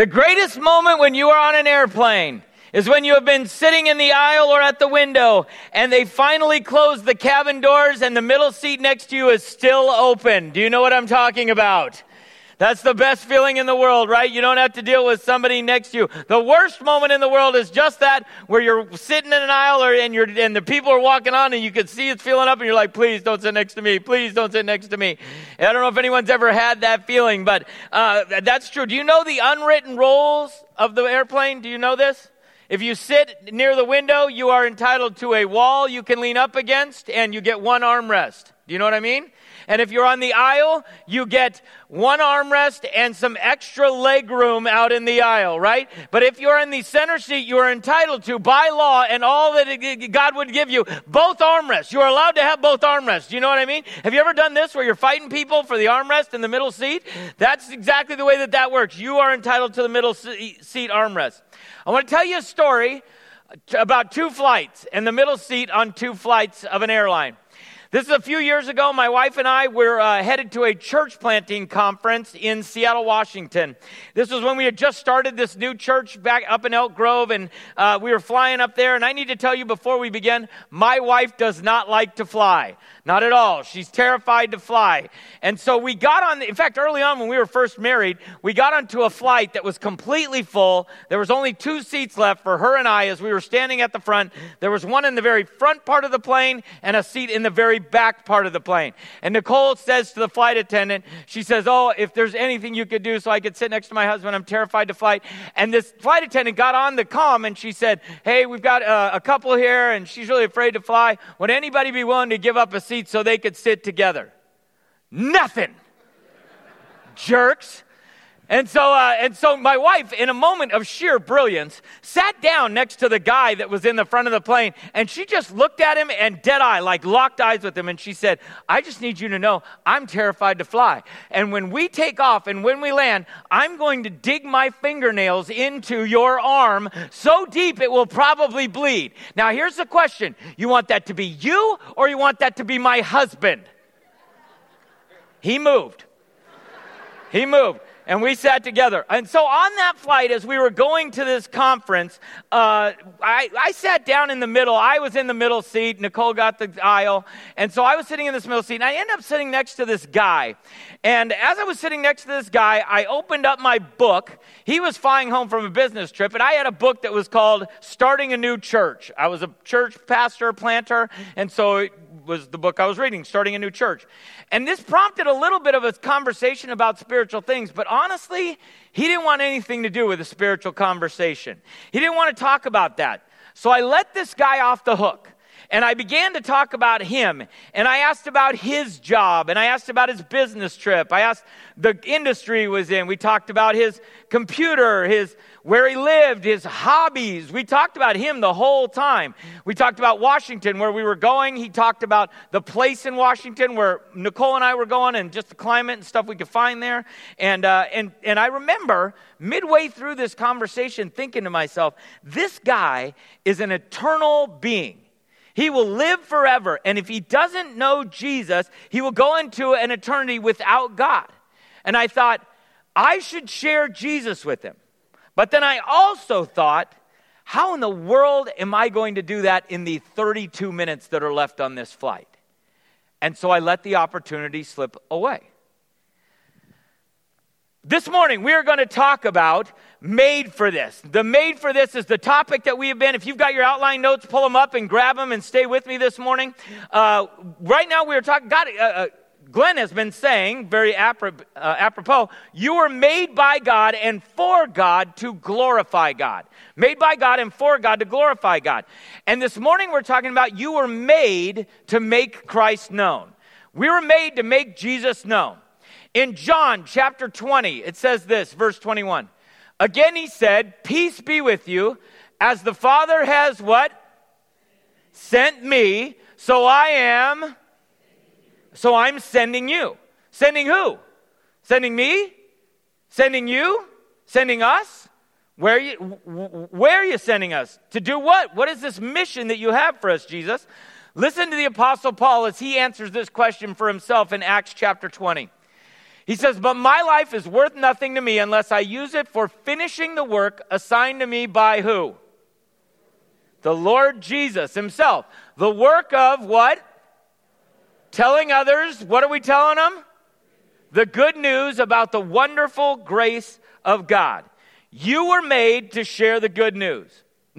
The greatest moment when you are on an airplane is when you have been sitting in the aisle or at the window and they finally close the cabin doors and the middle seat next to you is still open. Do you know what I'm talking about? That's the best feeling in the world, right? You don't have to deal with somebody next to you. The worst moment in the world is just that where you're sitting in an aisle or, and, you're, and the people are walking on and you can see it's filling up and you're like, please don't sit next to me. Please don't sit next to me. And I don't know if anyone's ever had that feeling, but uh, that's true. Do you know the unwritten rules of the airplane? Do you know this? If you sit near the window, you are entitled to a wall you can lean up against and you get one armrest. Do you know what I mean? And if you're on the aisle, you get one armrest and some extra leg room out in the aisle, right? But if you're in the center seat, you are entitled to, by law and all that God would give you, both armrests. You are allowed to have both armrests. You know what I mean? Have you ever done this where you're fighting people for the armrest in the middle seat? That's exactly the way that that works. You are entitled to the middle seat armrest. I want to tell you a story about two flights and the middle seat on two flights of an airline. This is a few years ago. My wife and I were uh, headed to a church planting conference in Seattle, Washington. This was when we had just started this new church back up in Elk Grove, and uh, we were flying up there. And I need to tell you before we begin, my wife does not like to fly. Not at all. She's terrified to fly. And so we got on, in fact, early on when we were first married, we got onto a flight that was completely full. There was only two seats left for her and I as we were standing at the front. There was one in the very front part of the plane and a seat in the very back part of the plane. And Nicole says to the flight attendant, she says, Oh, if there's anything you could do so I could sit next to my husband, I'm terrified to fly. And this flight attendant got on the comm and she said, Hey, we've got a, a couple here and she's really afraid to fly. Would anybody be willing to give up a seat so they could sit together? Nothing. Jerks. And so, uh, and so my wife, in a moment of sheer brilliance, sat down next to the guy that was in the front of the plane, and she just looked at him and dead eye, like locked eyes with him, and she said, I just need you to know I'm terrified to fly. And when we take off and when we land, I'm going to dig my fingernails into your arm so deep it will probably bleed. Now, here's the question you want that to be you, or you want that to be my husband? He moved. He moved and we sat together. And so on that flight, as we were going to this conference, uh, I, I sat down in the middle. I was in the middle seat. Nicole got the aisle. And so I was sitting in this middle seat, and I ended up sitting next to this guy. And as I was sitting next to this guy, I opened up my book. He was flying home from a business trip, and I had a book that was called Starting a New Church. I was a church pastor, planter, and so was the book I was reading, Starting a New Church. And this prompted a little bit of a conversation about spiritual things, but honestly, he didn't want anything to do with a spiritual conversation. He didn't want to talk about that. So I let this guy off the hook. And I began to talk about him. And I asked about his job. And I asked about his business trip. I asked the industry he was in. We talked about his computer, his where he lived, his hobbies. We talked about him the whole time. We talked about Washington, where we were going. He talked about the place in Washington where Nicole and I were going and just the climate and stuff we could find there. And, uh, and, and I remember midway through this conversation thinking to myself, this guy is an eternal being. He will live forever. And if he doesn't know Jesus, he will go into an eternity without God. And I thought, I should share Jesus with him. But then I also thought, how in the world am I going to do that in the 32 minutes that are left on this flight? And so I let the opportunity slip away. This morning, we are going to talk about made for this. The made for this is the topic that we have been. If you've got your outline notes, pull them up and grab them and stay with me this morning. Uh, right now, we are talking, God, uh, uh, Glenn has been saying, very uh, apropos, you were made by God and for God to glorify God. Made by God and for God to glorify God. And this morning we're talking about you were made to make Christ known. We were made to make Jesus known. In John chapter 20, it says this, verse 21. Again he said, Peace be with you, as the Father has what? Sent me, so I am so I'm sending you. Sending who? Sending me? Sending you? Sending us? Where are you, where are you sending us? To do what? What is this mission that you have for us, Jesus? Listen to the Apostle Paul as he answers this question for himself in Acts chapter 20. He says, But my life is worth nothing to me unless I use it for finishing the work assigned to me by who? The Lord Jesus Himself. The work of what? Telling others. What are we telling them? The good news about the wonderful grace of God. You were made to share the good news.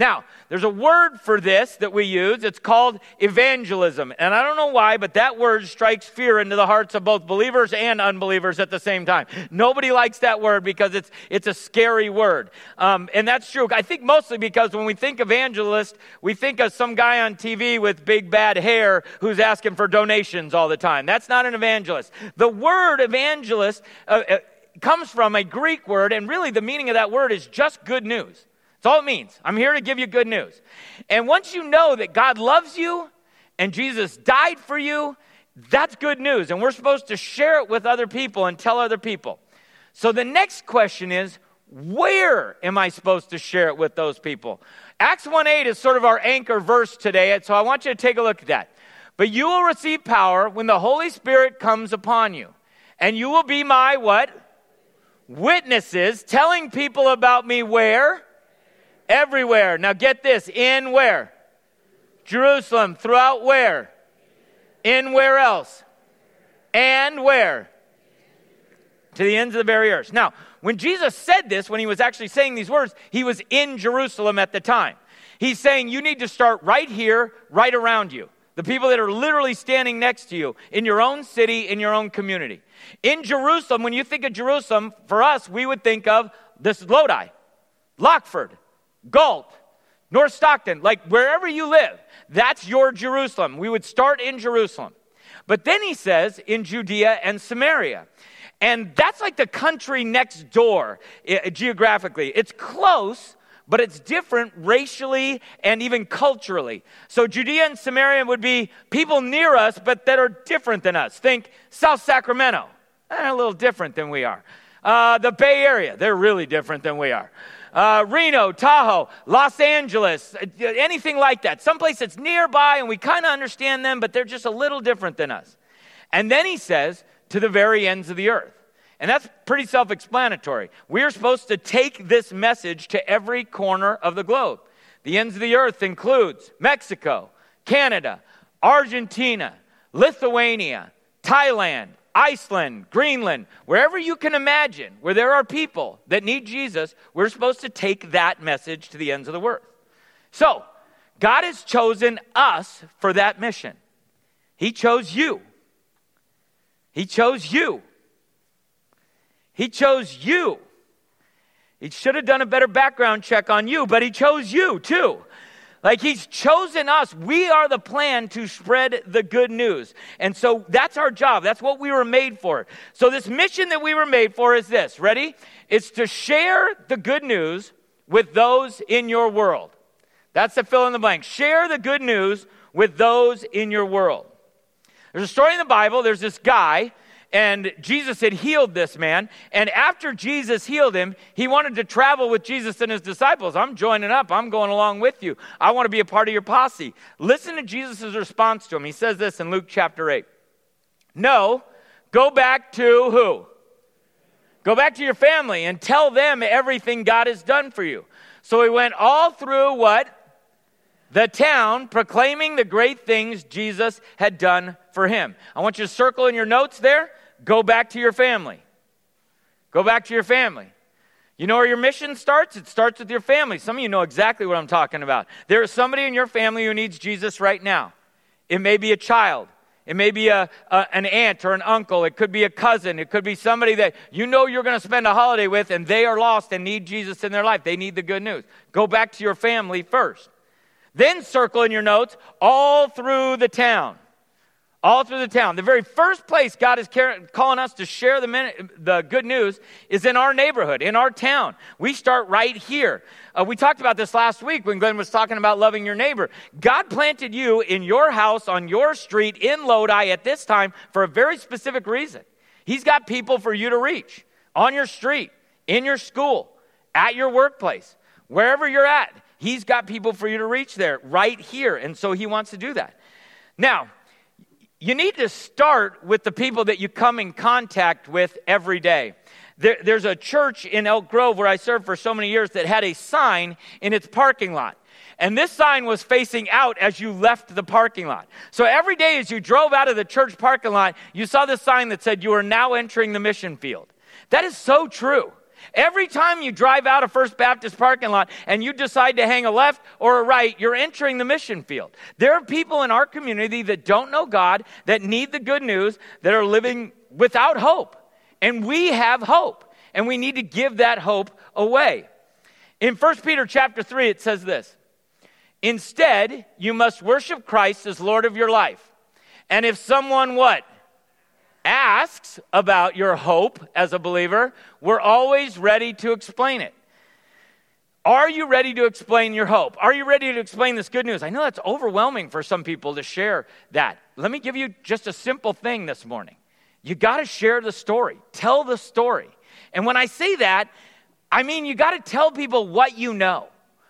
Now, there's a word for this that we use. It's called evangelism. And I don't know why, but that word strikes fear into the hearts of both believers and unbelievers at the same time. Nobody likes that word because it's, it's a scary word. Um, and that's true. I think mostly because when we think evangelist, we think of some guy on TV with big bad hair who's asking for donations all the time. That's not an evangelist. The word evangelist uh, uh, comes from a Greek word, and really the meaning of that word is just good news. That's all it means. I'm here to give you good news. And once you know that God loves you and Jesus died for you, that's good news. And we're supposed to share it with other people and tell other people. So the next question is where am I supposed to share it with those people? Acts 1 8 is sort of our anchor verse today, so I want you to take a look at that. But you will receive power when the Holy Spirit comes upon you. And you will be my what? Witnesses, telling people about me where? Everywhere. Now get this. In where? Jerusalem. Throughout where? In where else? And where? To the ends of the very earth. Now, when Jesus said this, when he was actually saying these words, he was in Jerusalem at the time. He's saying you need to start right here, right around you. The people that are literally standing next to you in your own city, in your own community. In Jerusalem, when you think of Jerusalem, for us, we would think of this is Lodi, Lockeford, Galt, North Stockton, like wherever you live, that's your Jerusalem. We would start in Jerusalem. But then he says in Judea and Samaria. And that's like the country next door eh, geographically. It's close, but it's different racially and even culturally. So Judea and Samaria would be people near us, but that are different than us. Think South Sacramento. They're a little different than we are. Uh, the Bay Area, they're really different than we are uh, Reno, Tahoe, Los Angeles, uh, anything like that. Someplace that's nearby and we kind of understand them, but they're just a little different than us. And then he says, to the very ends of the earth. And that's pretty self explanatory. We are supposed to take this message to every corner of the globe. The ends of the earth includes Mexico, Canada, Argentina, Lithuania, Thailand, Iceland, Greenland, wherever you can imagine, where there are people that need Jesus, we're supposed to take that message to the ends of the earth. So, God has chosen us for that mission. He chose you. He chose you. He chose you. He should have done a better background check on you, but he chose you too. Like he's chosen us. We are the plan to spread the good news. And so that's our job. That's what we were made for. So this mission that we were made for is this. Ready? It's to share the good news with those in your world. That's the fill in the blank. Share the good news with those in your world. There's a story in the Bible. There's this guy and Jesus had healed this man. And after Jesus healed him, he wanted to travel with Jesus and his disciples. I'm joining up. I'm going along with you. I want to be a part of your posse. Listen to Jesus' response to him. He says this in Luke chapter 8. No, go back to who? Go back to your family and tell them everything God has done for you. So he went all through what? The town, proclaiming the great things Jesus had done for him. I want you to circle in your notes there Go back to your family. Go back to your family. You know where your mission starts? It starts with your family. Some of you know exactly what I'm talking about. There is somebody in your family who needs Jesus right now. It may be a child. It may be a, a, an aunt or an uncle. It could be a cousin. It could be somebody that you know you're going to spend a holiday with and they are lost and need Jesus in their life. They need the good news. Go back to your family first. Then circle in your notes all through the town all through the town. The very first place God is calling us to share the, the good news is in our neighborhood, in our town. We start right here. Uh, we talked about this last week when Glenn was talking about loving your neighbor. God planted you in your house, on your street, in Lodi at this time for a very specific reason. He's got people for you to reach on your street, in your school, at your workplace, wherever you're at. He's got people for you to reach there right here. And so he wants to do that. Now, you need to start with the people that you come in contact with every day. There, there's a church in Elk Grove where I served for so many years that had a sign in its parking lot. And this sign was facing out as you left the parking lot. So every day as you drove out of the church parking lot, you saw this sign that said, You are now entering the mission field. That is so true. Every time you drive out of First Baptist parking lot and you decide to hang a left or a right, you're entering the mission field. There are people in our community that don't know God, that need the good news, that are living without hope. And we have hope, and we need to give that hope away. In 1 Peter chapter 3 it says this. Instead, you must worship Christ as Lord of your life. And if someone what? Asks about your hope as a believer, we're always ready to explain it. Are you ready to explain your hope? Are you ready to explain this good news? I know that's overwhelming for some people to share that. Let me give you just a simple thing this morning. You got to share the story, tell the story. And when I say that, I mean you got to tell people what you know.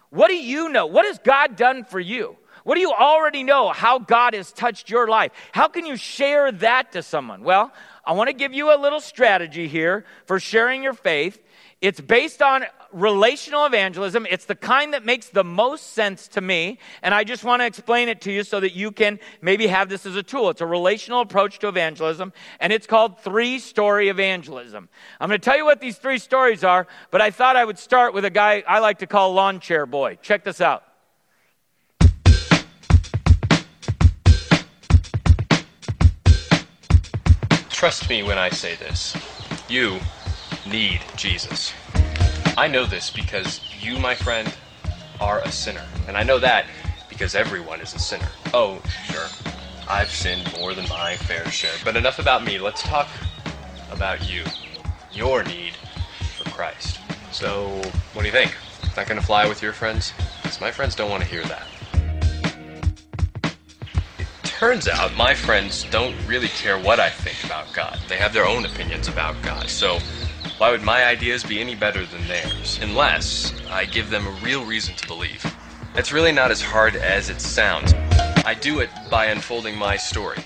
What do you know? What has God done for you? What do you already know how God has touched your life? How can you share that to someone? Well, I want to give you a little strategy here for sharing your faith. It's based on relational evangelism. It's the kind that makes the most sense to me. And I just want to explain it to you so that you can maybe have this as a tool. It's a relational approach to evangelism, and it's called three story evangelism. I'm going to tell you what these three stories are, but I thought I would start with a guy I like to call Lawn Chair Boy. Check this out. Trust me when I say this. You need Jesus. I know this because you, my friend, are a sinner. And I know that because everyone is a sinner. Oh, sure. I've sinned more than my fair share. But enough about me. Let's talk about you. Your need for Christ. So, what do you think? Not gonna fly with your friends? Because my friends don't want to hear that turns out my friends don't really care what I think about God. They have their own opinions about God. So why would my ideas be any better than theirs? Unless I give them a real reason to believe. It's really not as hard as it sounds. I do it by unfolding my story.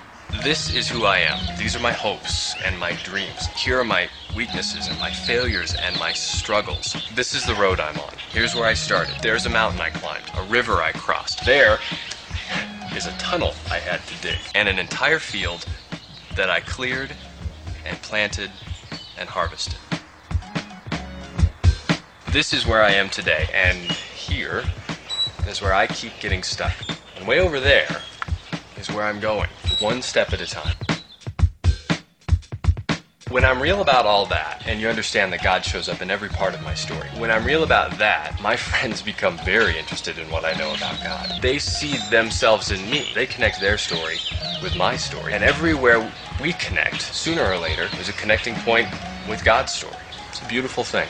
This is who I am. These are my hopes and my dreams. Here are my weaknesses and my failures and my struggles. This is the road I'm on. Here's where I started. There's a mountain I climbed, a river I crossed. There, is a tunnel I had to dig, and an entire field that I cleared and planted and harvested. This is where I am today, and here is where I keep getting stuck. And way over there is where I'm going, one step at a time. When I'm real about all that, and you understand that God shows up in every part of my story, when I'm real about that, my friends become very interested in what I know about God. They see themselves in me. They connect their story with my story. And everywhere we connect, sooner or later, there's a connecting point with God's story. It's a beautiful thing.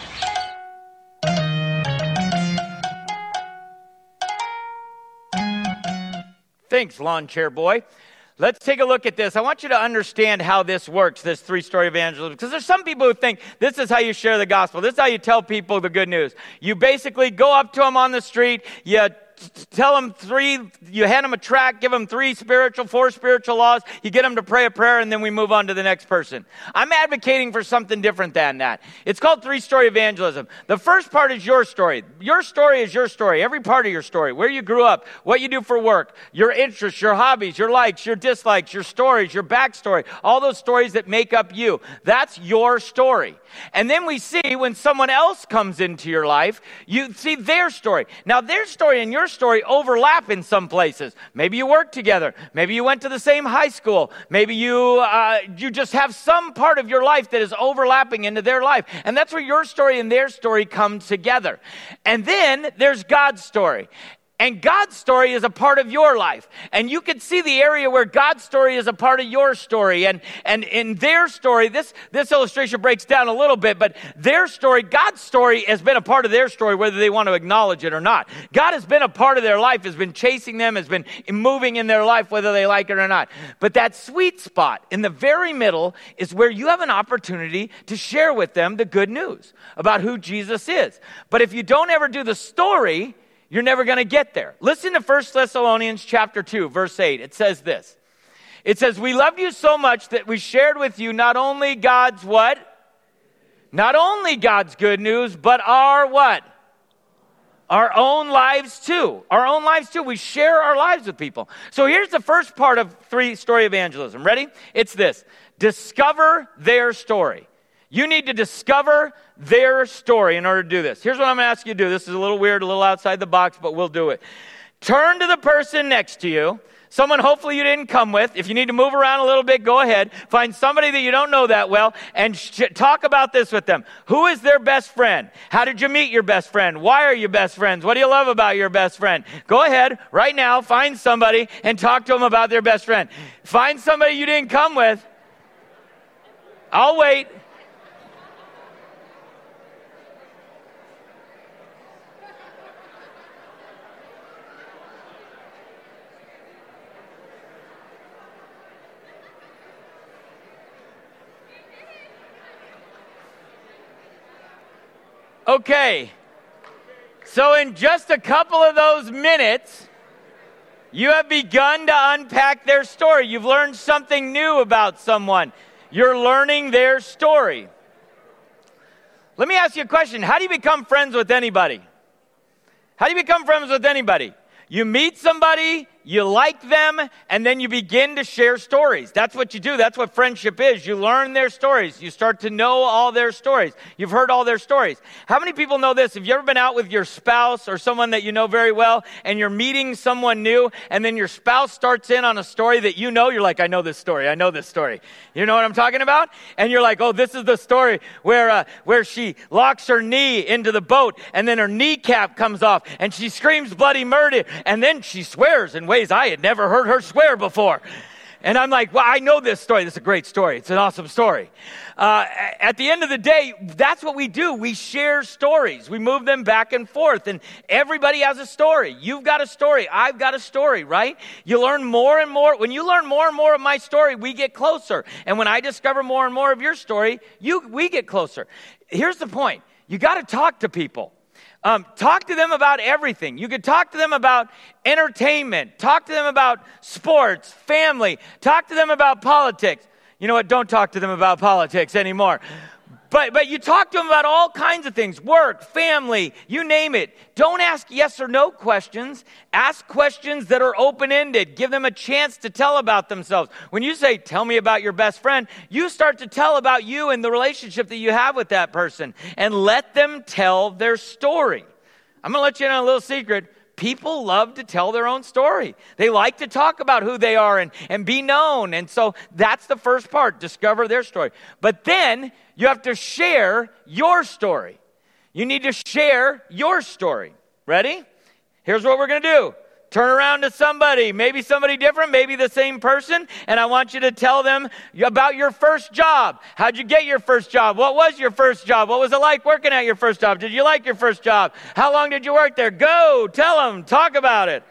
Thanks, lawn chair boy. Let's take a look at this. I want you to understand how this works, this three story evangelism, because there's some people who think this is how you share the gospel. This is how you tell people the good news. You basically go up to them on the street, you tell them three, you hand them a track, give them three spiritual, four spiritual laws, you get them to pray a prayer, and then we move on to the next person. I'm advocating for something different than that. It's called three story evangelism. The first part is your story. Your story is your story, every part of your story, where you grew up, what you do for work, your interests, your hobbies, your likes, your dislikes, your stories, your backstory, all those stories that make up you. That's your story. And then we see when someone else comes into your life, you see their story. Now, their story and your story overlap in some places. Maybe you work together. Maybe you went to the same high school. Maybe you, uh, you just have some part of your life that is overlapping into their life. And that's where your story and their story come together. And then there's God's story. And God's story is a part of your life. And you can see the area where God's story is a part of your story. And, and in their story, this, this illustration breaks down a little bit, but their story, God's story has been a part of their story, whether they want to acknowledge it or not. God has been a part of their life, has been chasing them, has been moving in their life, whether they like it or not. But that sweet spot in the very middle is where you have an opportunity to share with them the good news about who Jesus is. But if you don't ever do the story, you're never going to get there. Listen to 1 Thessalonians chapter 2, verse 8. It says this. It says, We loved you so much that we shared with you not only God's what? Not only God's good news, but our what? Our own lives too. Our own lives too. We share our lives with people. So here's the first part of three story evangelism. Ready? It's this discover their story. You need to discover their story in order to do this. Here's what I'm going to ask you to do. This is a little weird, a little outside the box, but we'll do it. Turn to the person next to you someone hopefully you didn't come with. If you need to move around a little bit, go ahead. Find somebody that you don't know that well and sh- talk about this with them. Who is their best friend? How did you meet your best friend? Why are you best friends? What do you love about your best friend? Go ahead right now, find somebody and talk to them about their best friend. Find somebody you didn't come with. I'll wait. Okay. So, in just a couple of those minutes, you have begun to unpack their story. You've learned something new about someone. You're learning their story. Let me ask you a question How do you become friends with anybody? How do you become friends with anybody? You meet somebody, you like them, and then you begin to share stories. That's what you do. That's what friendship is. You learn their stories. You start to know all their stories. You've heard all their stories. How many people know this? Have you ever been out with your spouse or someone that you know very well, and you're meeting someone new, and then your spouse starts in on a story that you know? You're like, I know this story. I know this story. You know what I'm talking about? And you're like, oh, this is the story where, uh, where she locks her knee into the boat, and then her kneecap comes off, and she screams bloody murder, and then she swears and ways I had never heard her swear before. And I'm like, well, I know this story. This is a great story. It's an awesome story. Uh, at the end of the day, that's what we do. We share stories. We move them back and forth, and everybody has a story. You've got a story. I've got a story, right? You learn more and more. When you learn more and more of my story, we get closer. And when I discover more and more of your story, you, we get closer. Here's the point you got to talk to people. Um, talk to them about everything. You could talk to them about entertainment, talk to them about sports, family, talk to them about politics. You know what? Don't talk to them about politics anymore. But, but you talk to them about all kinds of things work, family, you name it. Don't ask yes or no questions. Ask questions that are open ended. Give them a chance to tell about themselves. When you say, Tell me about your best friend, you start to tell about you and the relationship that you have with that person and let them tell their story. I'm going to let you in on a little secret. People love to tell their own story. They like to talk about who they are and, and be known. And so that's the first part discover their story. But then you have to share your story. You need to share your story. Ready? Here's what we're going to do turn around to somebody, maybe somebody different, maybe the same person, and I want you to tell them about your first job. How'd you get your first job? What was your first job? What was it like working at your first job? Did you like your first job? How long did you work there? Go, tell them, talk about it.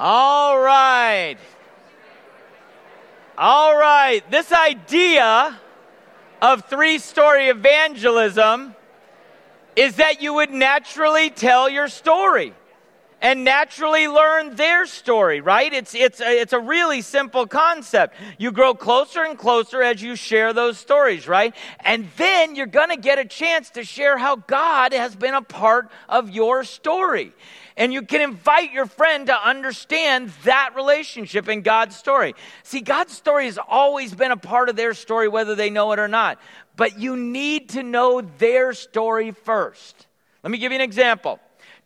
All right. All right. This idea of three story evangelism is that you would naturally tell your story and naturally learn their story, right? It's, it's, a, it's a really simple concept. You grow closer and closer as you share those stories, right? And then you're going to get a chance to share how God has been a part of your story. And you can invite your friend to understand that relationship in God's story. See, God's story has always been a part of their story, whether they know it or not. But you need to know their story first. Let me give you an example.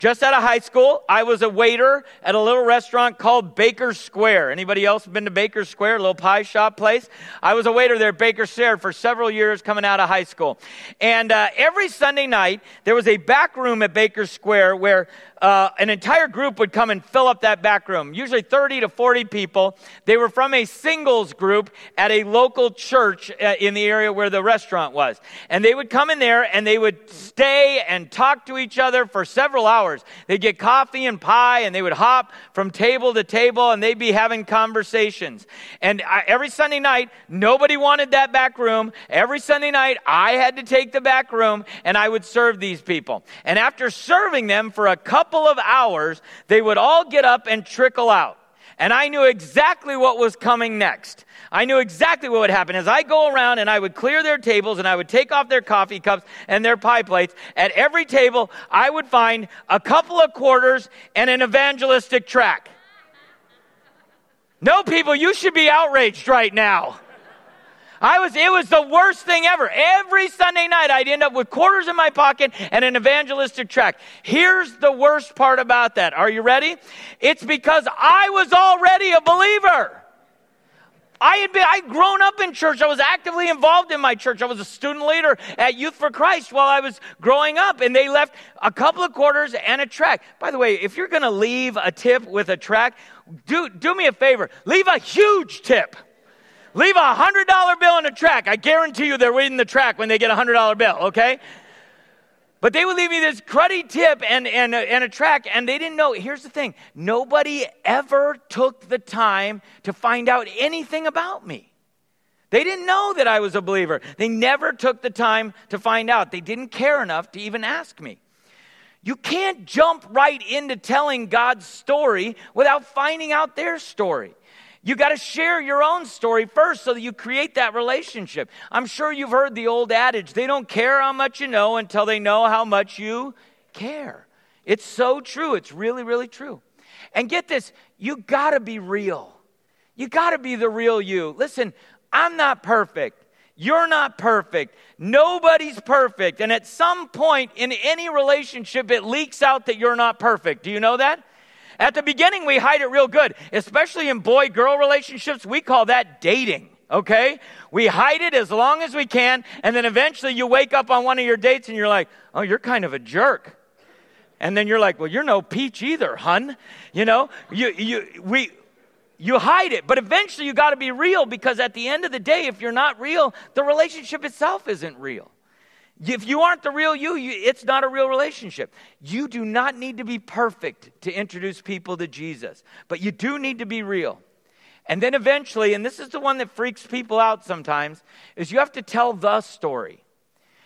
just out of high school, I was a waiter at a little restaurant called Baker Square. Anybody else been to Baker Square, a little pie shop place? I was a waiter there at Baker Square for several years coming out of high school. And uh, every Sunday night, there was a back room at Baker Square where uh, an entire group would come and fill up that back room, usually 30 to 40 people. They were from a singles group at a local church uh, in the area where the restaurant was. And they would come in there and they would stay and talk to each other for several hours. They'd get coffee and pie and they would hop from table to table and they'd be having conversations. And I, every Sunday night, nobody wanted that back room. Every Sunday night, I had to take the back room and I would serve these people. And after serving them for a couple couple of hours, they would all get up and trickle out. And I knew exactly what was coming next. I knew exactly what would happen as I go around and I would clear their tables and I would take off their coffee cups and their pie plates. At every table, I would find a couple of quarters and an evangelistic tract. No, people, you should be outraged right now. I was, it was the worst thing ever. Every Sunday night, I'd end up with quarters in my pocket and an evangelistic tract. Here's the worst part about that. Are you ready? It's because I was already a believer. I had been, I'd grown up in church. I was actively involved in my church. I was a student leader at Youth for Christ while I was growing up, and they left a couple of quarters and a track. By the way, if you're going to leave a tip with a track, do, do me a favor. Leave a huge tip. Leave a hundred dollar bill in the track. I guarantee you they're reading the track when they get a hundred dollar bill, okay? But they would leave me this cruddy tip and, and, uh, and a track, and they didn't know. Here's the thing nobody ever took the time to find out anything about me. They didn't know that I was a believer. They never took the time to find out. They didn't care enough to even ask me. You can't jump right into telling God's story without finding out their story. You got to share your own story first so that you create that relationship. I'm sure you've heard the old adage they don't care how much you know until they know how much you care. It's so true. It's really, really true. And get this you got to be real. You got to be the real you. Listen, I'm not perfect. You're not perfect. Nobody's perfect. And at some point in any relationship, it leaks out that you're not perfect. Do you know that? At the beginning, we hide it real good, especially in boy girl relationships. We call that dating. Okay? We hide it as long as we can, and then eventually you wake up on one of your dates and you're like, oh, you're kind of a jerk. And then you're like, well, you're no peach either, hun. You know, you, you, we, you hide it, but eventually you got to be real because at the end of the day, if you're not real, the relationship itself isn't real. If you aren't the real you, you, it's not a real relationship. You do not need to be perfect to introduce people to Jesus, but you do need to be real. And then eventually, and this is the one that freaks people out sometimes, is you have to tell the story.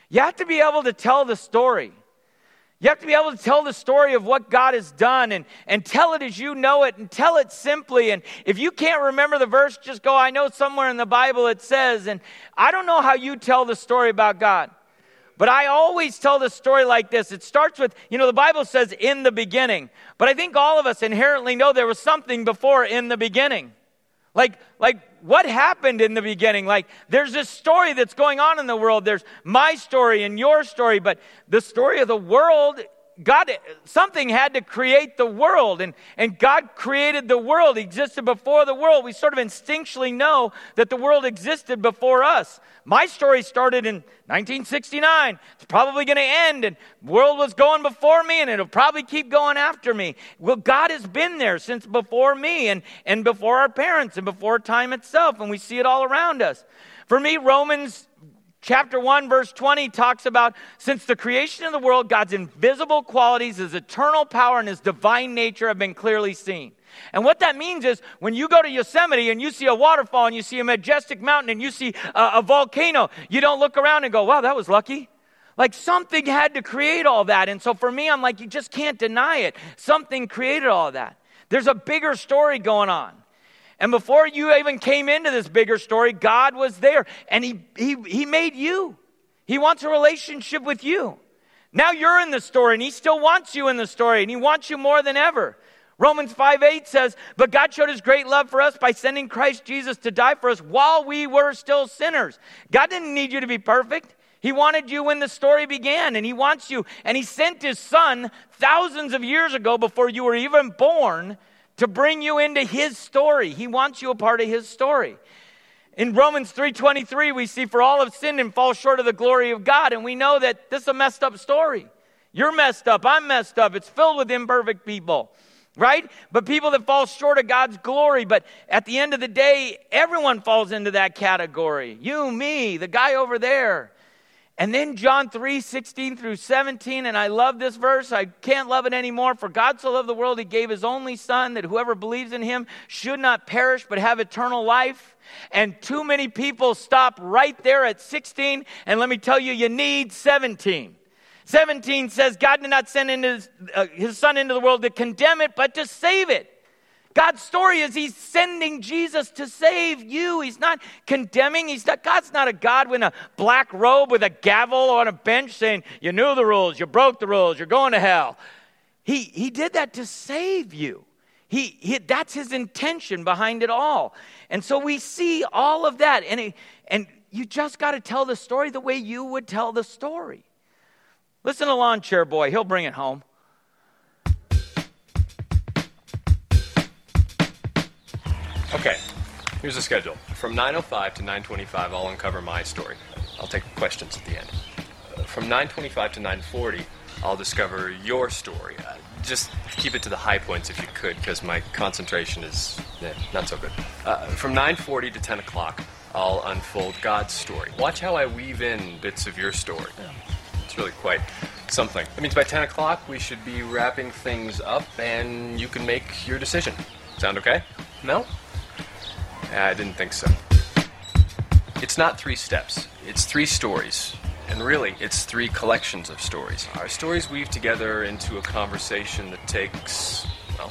You have to be able to tell the story. You have to be able to tell the story of what God has done and, and tell it as you know it and tell it simply. And if you can't remember the verse, just go, I know somewhere in the Bible it says. And I don't know how you tell the story about God. But I always tell the story like this. It starts with, you know, the Bible says in the beginning. But I think all of us inherently know there was something before in the beginning. Like, like what happened in the beginning? Like, there's this story that's going on in the world. There's my story and your story, but the story of the world God, something had to create the world, and, and God created the world, he existed before the world. We sort of instinctually know that the world existed before us. My story started in 1969. It's probably going to end, and the world was going before me, and it'll probably keep going after me. Well, God has been there since before me, and, and before our parents, and before time itself, and we see it all around us. For me, Romans Chapter 1, verse 20 talks about since the creation of the world, God's invisible qualities, his eternal power, and his divine nature have been clearly seen. And what that means is when you go to Yosemite and you see a waterfall and you see a majestic mountain and you see a, a volcano, you don't look around and go, wow, that was lucky. Like something had to create all that. And so for me, I'm like, you just can't deny it. Something created all that. There's a bigger story going on. And before you even came into this bigger story, God was there and he, he, he made you. He wants a relationship with you. Now you're in the story and He still wants you in the story and He wants you more than ever. Romans 5 8 says, But God showed His great love for us by sending Christ Jesus to die for us while we were still sinners. God didn't need you to be perfect. He wanted you when the story began, and He wants you. And He sent His Son thousands of years ago before you were even born to bring you into His story. He wants you a part of His story. In Romans 3:23 we see for all have sinned and fall short of the glory of God and we know that this is a messed up story. You're messed up, I'm messed up. It's filled with imperfect people. Right? But people that fall short of God's glory, but at the end of the day everyone falls into that category. You, me, the guy over there. And then John 3 16 through 17, and I love this verse. I can't love it anymore. For God so loved the world, he gave his only Son, that whoever believes in him should not perish, but have eternal life. And too many people stop right there at 16, and let me tell you, you need 17. 17 says, God did not send his, uh, his Son into the world to condemn it, but to save it. God's story is He's sending Jesus to save you. He's not condemning. He's not, God's not a God in a black robe with a gavel on a bench saying, You knew the rules, you broke the rules, you're going to hell. He, he did that to save you. He, he, that's his intention behind it all. And so we see all of that. And, it, and you just got to tell the story the way you would tell the story. Listen to Lawn Chair Boy, he'll bring it home. Okay, here's the schedule. From 9.05 to 9.25, I'll uncover my story. I'll take questions at the end. Uh, from 9.25 to 9.40, I'll discover your story. Uh, just keep it to the high points if you could, because my concentration is eh, not so good. Uh, from 9.40 to 10 o'clock, I'll unfold God's story. Watch how I weave in bits of your story. It's really quite something. That means by 10 o'clock, we should be wrapping things up, and you can make your decision. Sound okay? No? I didn't think so. It's not three steps, it's three stories. And really, it's three collections of stories. Our stories weave together into a conversation that takes, well,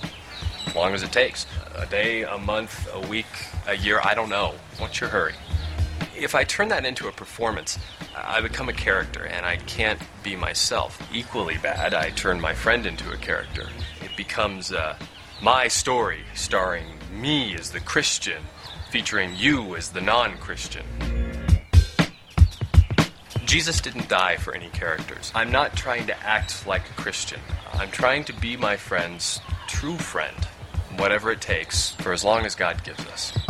as long as it takes. A day, a month, a week, a year, I don't know. What's your hurry? If I turn that into a performance, I become a character and I can't be myself. Equally bad, I turn my friend into a character. It becomes uh, my story, starring me as the Christian featuring you as the non Christian. Jesus didn't die for any characters. I'm not trying to act like a Christian. I'm trying to be my friend's true friend, whatever it takes, for as long as God gives us.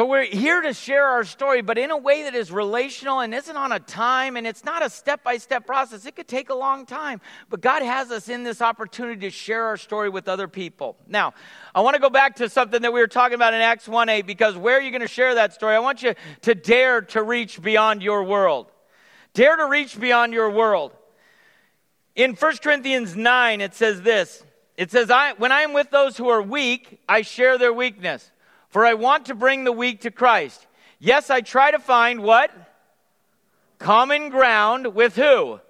So we're here to share our story, but in a way that is relational and isn't on a time and it's not a step by step process. It could take a long time, but God has us in this opportunity to share our story with other people. Now, I want to go back to something that we were talking about in Acts 1 8 because where are you going to share that story? I want you to dare to reach beyond your world. Dare to reach beyond your world. In 1 Corinthians 9, it says this It says, I, When I am with those who are weak, I share their weakness for I want to bring the weak to Christ. Yes, I try to find what? Common ground with who?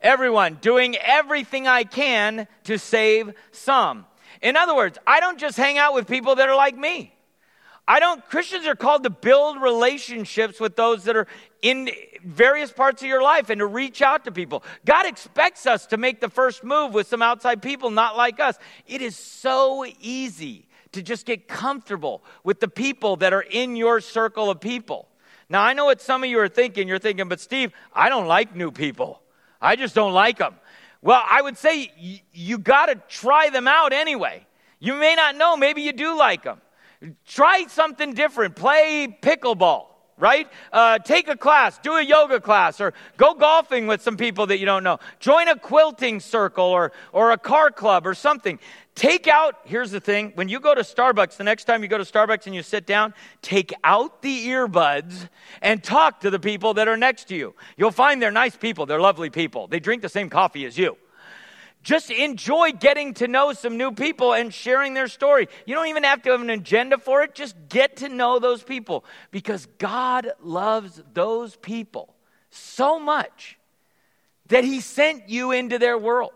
Everyone, doing everything I can to save some. In other words, I don't just hang out with people that are like me. I don't, Christians are called to build relationships with those that are in various parts of your life and to reach out to people. God expects us to make the first move with some outside people not like us. It is so easy to just get comfortable with the people that are in your circle of people. Now, I know what some of you are thinking. You're thinking, but Steve, I don't like new people. I just don't like them. Well, I would say y- you got to try them out anyway. You may not know, maybe you do like them. Try something different. Play pickleball right? Uh, take a class, do a yoga class, or go golfing with some people that you don't know. Join a quilting circle or, or a car club or something. Take out, here's the thing when you go to Starbucks, the next time you go to Starbucks and you sit down, take out the earbuds and talk to the people that are next to you. You'll find they're nice people, they're lovely people. They drink the same coffee as you. Just enjoy getting to know some new people and sharing their story. You don't even have to have an agenda for it, just get to know those people because God loves those people so much that He sent you into their world.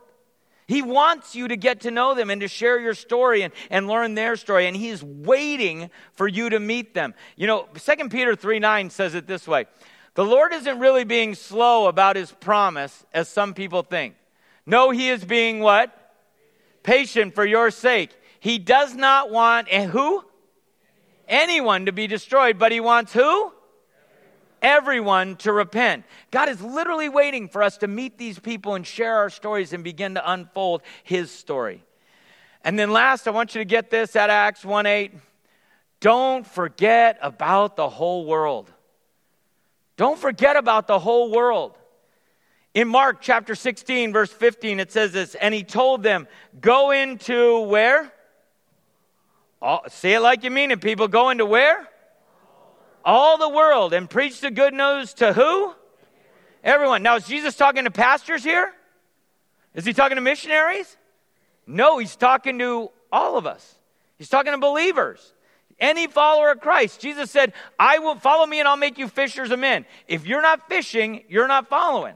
He wants you to get to know them and to share your story and, and learn their story. And He's waiting for you to meet them. You know, 2 Peter 3 9 says it this way The Lord isn't really being slow about His promise, as some people think. No, He is being what? Patient for your sake. He does not want, and who? anyone to be destroyed, but he wants who? Everyone to repent. God is literally waiting for us to meet these people and share our stories and begin to unfold his story. And then last, I want you to get this at Acts 1 8. Don't forget about the whole world. Don't forget about the whole world. In Mark chapter 16, verse 15, it says this, and he told them, Go into where? All, say it like you mean it, people. Go into where? All the world and preach the good news to who? Everyone. Now, is Jesus talking to pastors here? Is he talking to missionaries? No, he's talking to all of us. He's talking to believers. Any follower of Christ. Jesus said, I will follow me and I'll make you fishers of men. If you're not fishing, you're not following.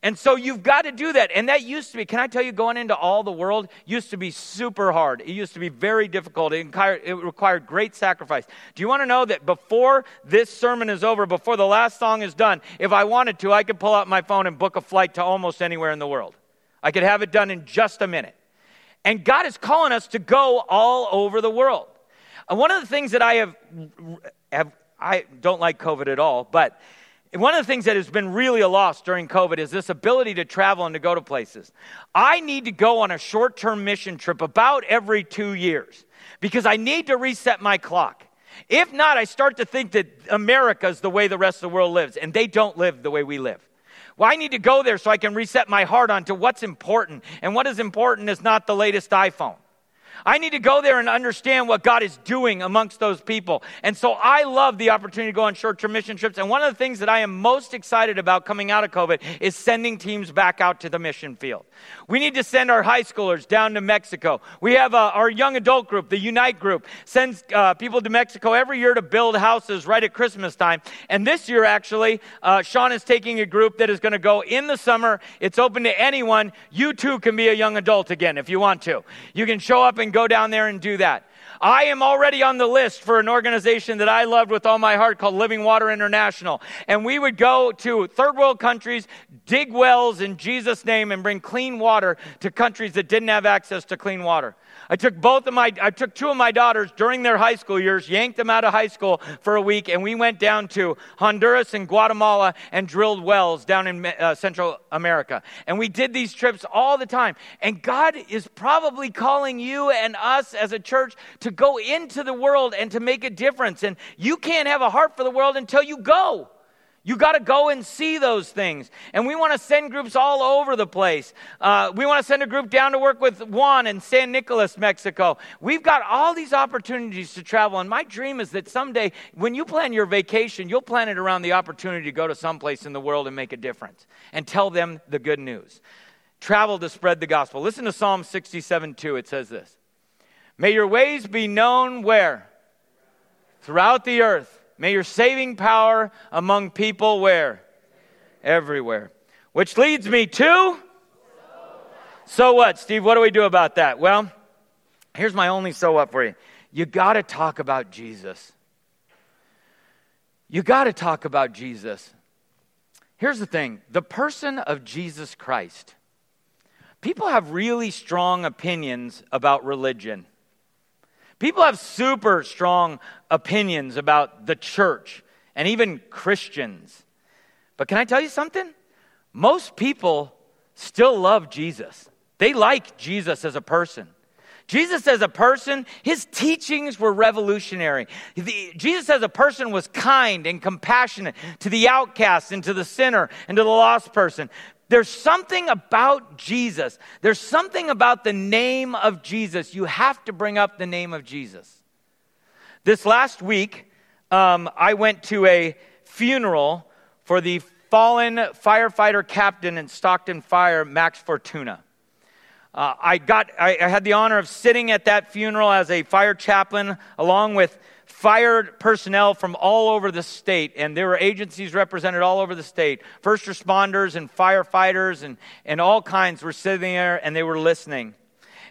And so you've got to do that. And that used to be, can I tell you, going into all the world used to be super hard. It used to be very difficult. It required, great sacrifice. Do you want to know that before this sermon is over, before the last song is done, if I wanted to, I could pull out my phone and book a flight to almost anywhere in the world? I could have it done in just a minute. And God is calling us to go all over the world. And one of the things that I have, have I don't like COVID at all, but one of the things that has been really a loss during COVID is this ability to travel and to go to places. I need to go on a short term mission trip about every two years because I need to reset my clock. If not, I start to think that America is the way the rest of the world lives, and they don't live the way we live. Well, I need to go there so I can reset my heart onto what's important. And what is important is not the latest iPhone. I need to go there and understand what God is doing amongst those people. And so I love the opportunity to go on short term mission trips. And one of the things that I am most excited about coming out of COVID is sending teams back out to the mission field. We need to send our high schoolers down to Mexico. We have uh, our young adult group, the Unite group, sends uh, people to Mexico every year to build houses right at Christmas time. And this year, actually, uh, Sean is taking a group that is going to go in the summer. It's open to anyone. You too can be a young adult again if you want to. You can show up and and go down there and do that. I am already on the list for an organization that I loved with all my heart called Living Water International. And we would go to third world countries, dig wells in Jesus' name, and bring clean water to countries that didn't have access to clean water. I took both of my, I took two of my daughters during their high school years, yanked them out of high school for a week, and we went down to Honduras and Guatemala and drilled wells down in uh, Central America. And we did these trips all the time. And God is probably calling you and us as a church to go into the world and to make a difference. And you can't have a heart for the world until you go. You got to go and see those things. And we want to send groups all over the place. Uh, we want to send a group down to work with Juan in San Nicolas, Mexico. We've got all these opportunities to travel. And my dream is that someday, when you plan your vacation, you'll plan it around the opportunity to go to someplace in the world and make a difference and tell them the good news. Travel to spread the gospel. Listen to Psalm 67 2. It says this May your ways be known where? Throughout the earth. May your saving power among people where? Everywhere. Which leads me to so what, Steve? What do we do about that? Well, here's my only so what for you. You got to talk about Jesus. You got to talk about Jesus. Here's the thing the person of Jesus Christ. People have really strong opinions about religion. People have super strong opinions about the church and even Christians. But can I tell you something? Most people still love Jesus. They like Jesus as a person. Jesus as a person, his teachings were revolutionary. The, Jesus as a person was kind and compassionate to the outcast and to the sinner and to the lost person. There's something about Jesus. There's something about the name of Jesus. You have to bring up the name of Jesus. This last week, um, I went to a funeral for the fallen firefighter captain in Stockton Fire, Max Fortuna. Uh, I, got, I, I had the honor of sitting at that funeral as a fire chaplain along with fired personnel from all over the state, and there were agencies represented all over the state. First responders and firefighters and, and all kinds were sitting there and they were listening.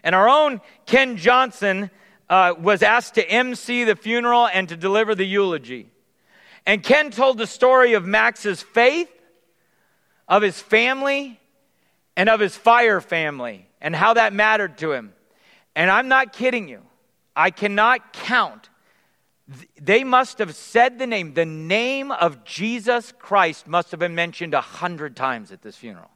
And our own Ken Johnson uh, was asked to MC the funeral and to deliver the eulogy. And Ken told the story of Max's faith, of his family, and of his fire family, and how that mattered to him. And I'm not kidding you. I cannot count they must have said the name. The name of Jesus Christ must have been mentioned a hundred times at this funeral.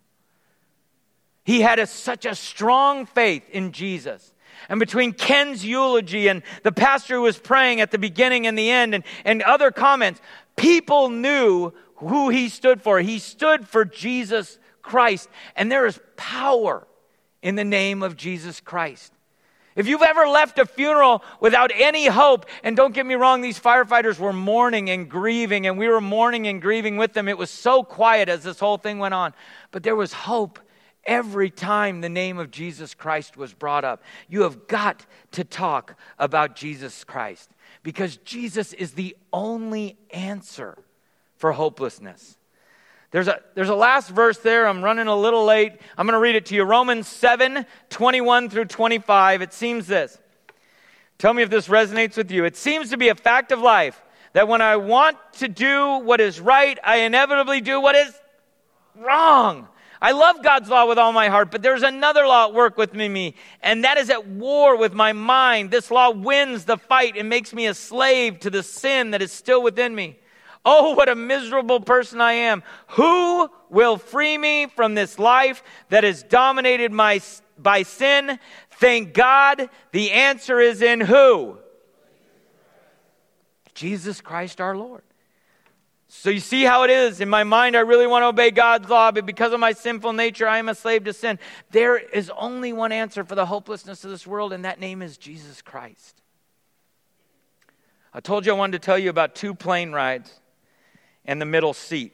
He had a, such a strong faith in Jesus. And between Ken's eulogy and the pastor who was praying at the beginning and the end and, and other comments, people knew who he stood for. He stood for Jesus Christ. And there is power in the name of Jesus Christ. If you've ever left a funeral without any hope, and don't get me wrong, these firefighters were mourning and grieving, and we were mourning and grieving with them. It was so quiet as this whole thing went on. But there was hope every time the name of Jesus Christ was brought up. You have got to talk about Jesus Christ because Jesus is the only answer for hopelessness. There's a, there's a last verse there. I'm running a little late. I'm going to read it to you. Romans 7 21 through 25. It seems this. Tell me if this resonates with you. It seems to be a fact of life that when I want to do what is right, I inevitably do what is wrong. I love God's law with all my heart, but there's another law at work with me, and that is at war with my mind. This law wins the fight and makes me a slave to the sin that is still within me. Oh, what a miserable person I am. Who will free me from this life that is dominated my, by sin? Thank God the answer is in who? Jesus Christ our Lord. So you see how it is. In my mind, I really want to obey God's law, but because of my sinful nature, I am a slave to sin. There is only one answer for the hopelessness of this world, and that name is Jesus Christ. I told you I wanted to tell you about two plane rides and the middle seat.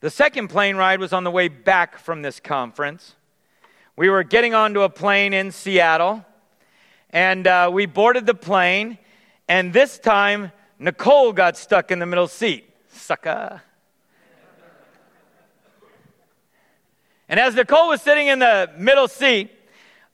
The second plane ride was on the way back from this conference. We were getting onto a plane in Seattle, and uh, we boarded the plane, and this time, Nicole got stuck in the middle seat sucker. And as Nicole was sitting in the middle seat,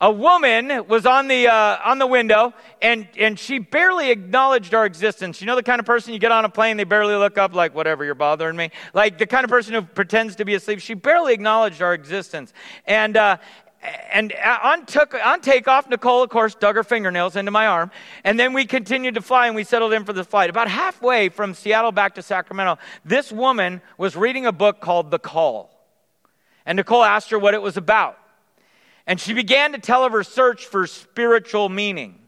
a woman was on the, uh, on the window and, and she barely acknowledged our existence. You know the kind of person you get on a plane, they barely look up, like, whatever, you're bothering me. Like the kind of person who pretends to be asleep. She barely acknowledged our existence. And, uh, and on, took, on takeoff, Nicole, of course, dug her fingernails into my arm. And then we continued to fly and we settled in for the flight. About halfway from Seattle back to Sacramento, this woman was reading a book called The Call. And Nicole asked her what it was about. And she began to tell of her search for spiritual meaning.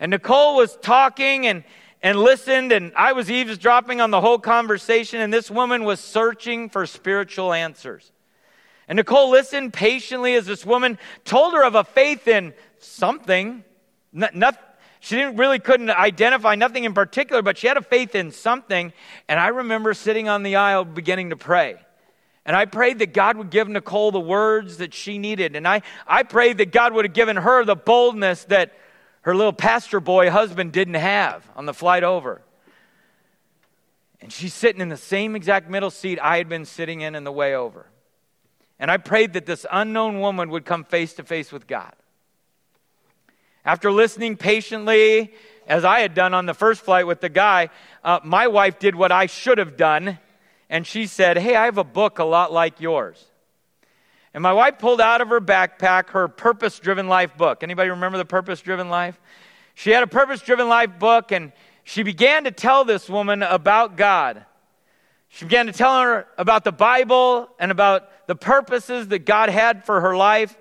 And Nicole was talking and, and listened, and I was eavesdropping on the whole conversation, and this woman was searching for spiritual answers. And Nicole listened patiently as this woman told her of a faith in something. Not, she didn't really couldn't identify nothing in particular, but she had a faith in something. And I remember sitting on the aisle beginning to pray. And I prayed that God would give Nicole the words that she needed. And I, I prayed that God would have given her the boldness that her little pastor boy husband didn't have on the flight over. And she's sitting in the same exact middle seat I had been sitting in in the way over. And I prayed that this unknown woman would come face to face with God. After listening patiently, as I had done on the first flight with the guy, uh, my wife did what I should have done. And she said, Hey, I have a book a lot like yours. And my wife pulled out of her backpack her purpose driven life book. Anybody remember the purpose driven life? She had a purpose driven life book and she began to tell this woman about God. She began to tell her about the Bible and about the purposes that God had for her life.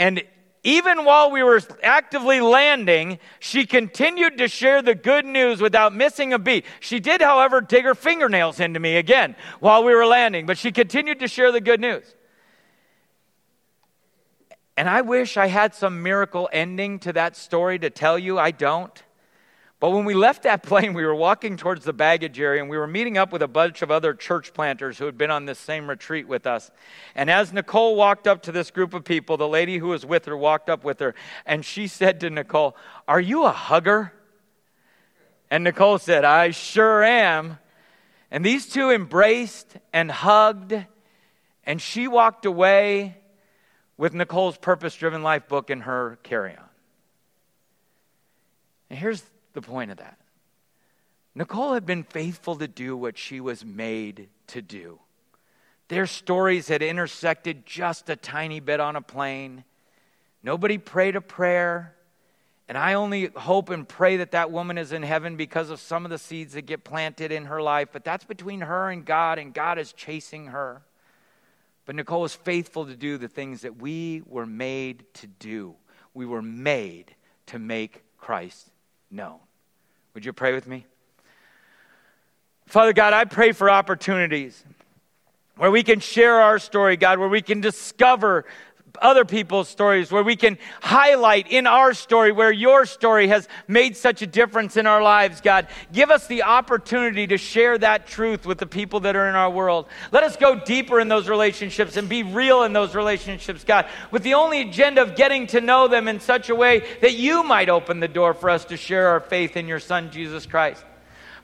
And even while we were actively landing, she continued to share the good news without missing a beat. She did, however, dig her fingernails into me again while we were landing, but she continued to share the good news. And I wish I had some miracle ending to that story to tell you. I don't. But when we left that plane, we were walking towards the baggage area and we were meeting up with a bunch of other church planters who had been on this same retreat with us. And as Nicole walked up to this group of people, the lady who was with her walked up with her and she said to Nicole, Are you a hugger? And Nicole said, I sure am. And these two embraced and hugged, and she walked away with Nicole's purpose driven life book in her carry on. And here's the point of that. Nicole had been faithful to do what she was made to do. Their stories had intersected just a tiny bit on a plane. Nobody prayed a prayer, And I only hope and pray that that woman is in heaven because of some of the seeds that get planted in her life, but that's between her and God, and God is chasing her. But Nicole is faithful to do the things that we were made to do. We were made to make Christ known. Would you pray with me? Father God, I pray for opportunities where we can share our story, God, where we can discover other people's stories, where we can highlight in our story where your story has made such a difference in our lives, God. Give us the opportunity to share that truth with the people that are in our world. Let us go deeper in those relationships and be real in those relationships, God, with the only agenda of getting to know them in such a way that you might open the door for us to share our faith in your Son, Jesus Christ.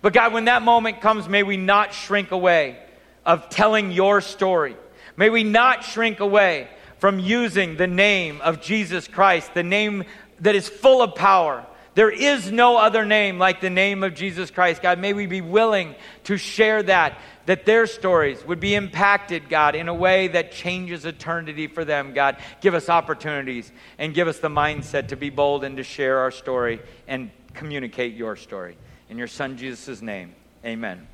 But God, when that moment comes, may we not shrink away of telling your story. May we not shrink away from using the name of Jesus Christ, the name that is full of power. There is no other name like the name of Jesus Christ. God, may we be willing to share that, that their stories would be impacted, God, in a way that changes eternity for them. God, give us opportunities and give us the mindset to be bold and to share our story and communicate your story. In your Son Jesus' name, amen.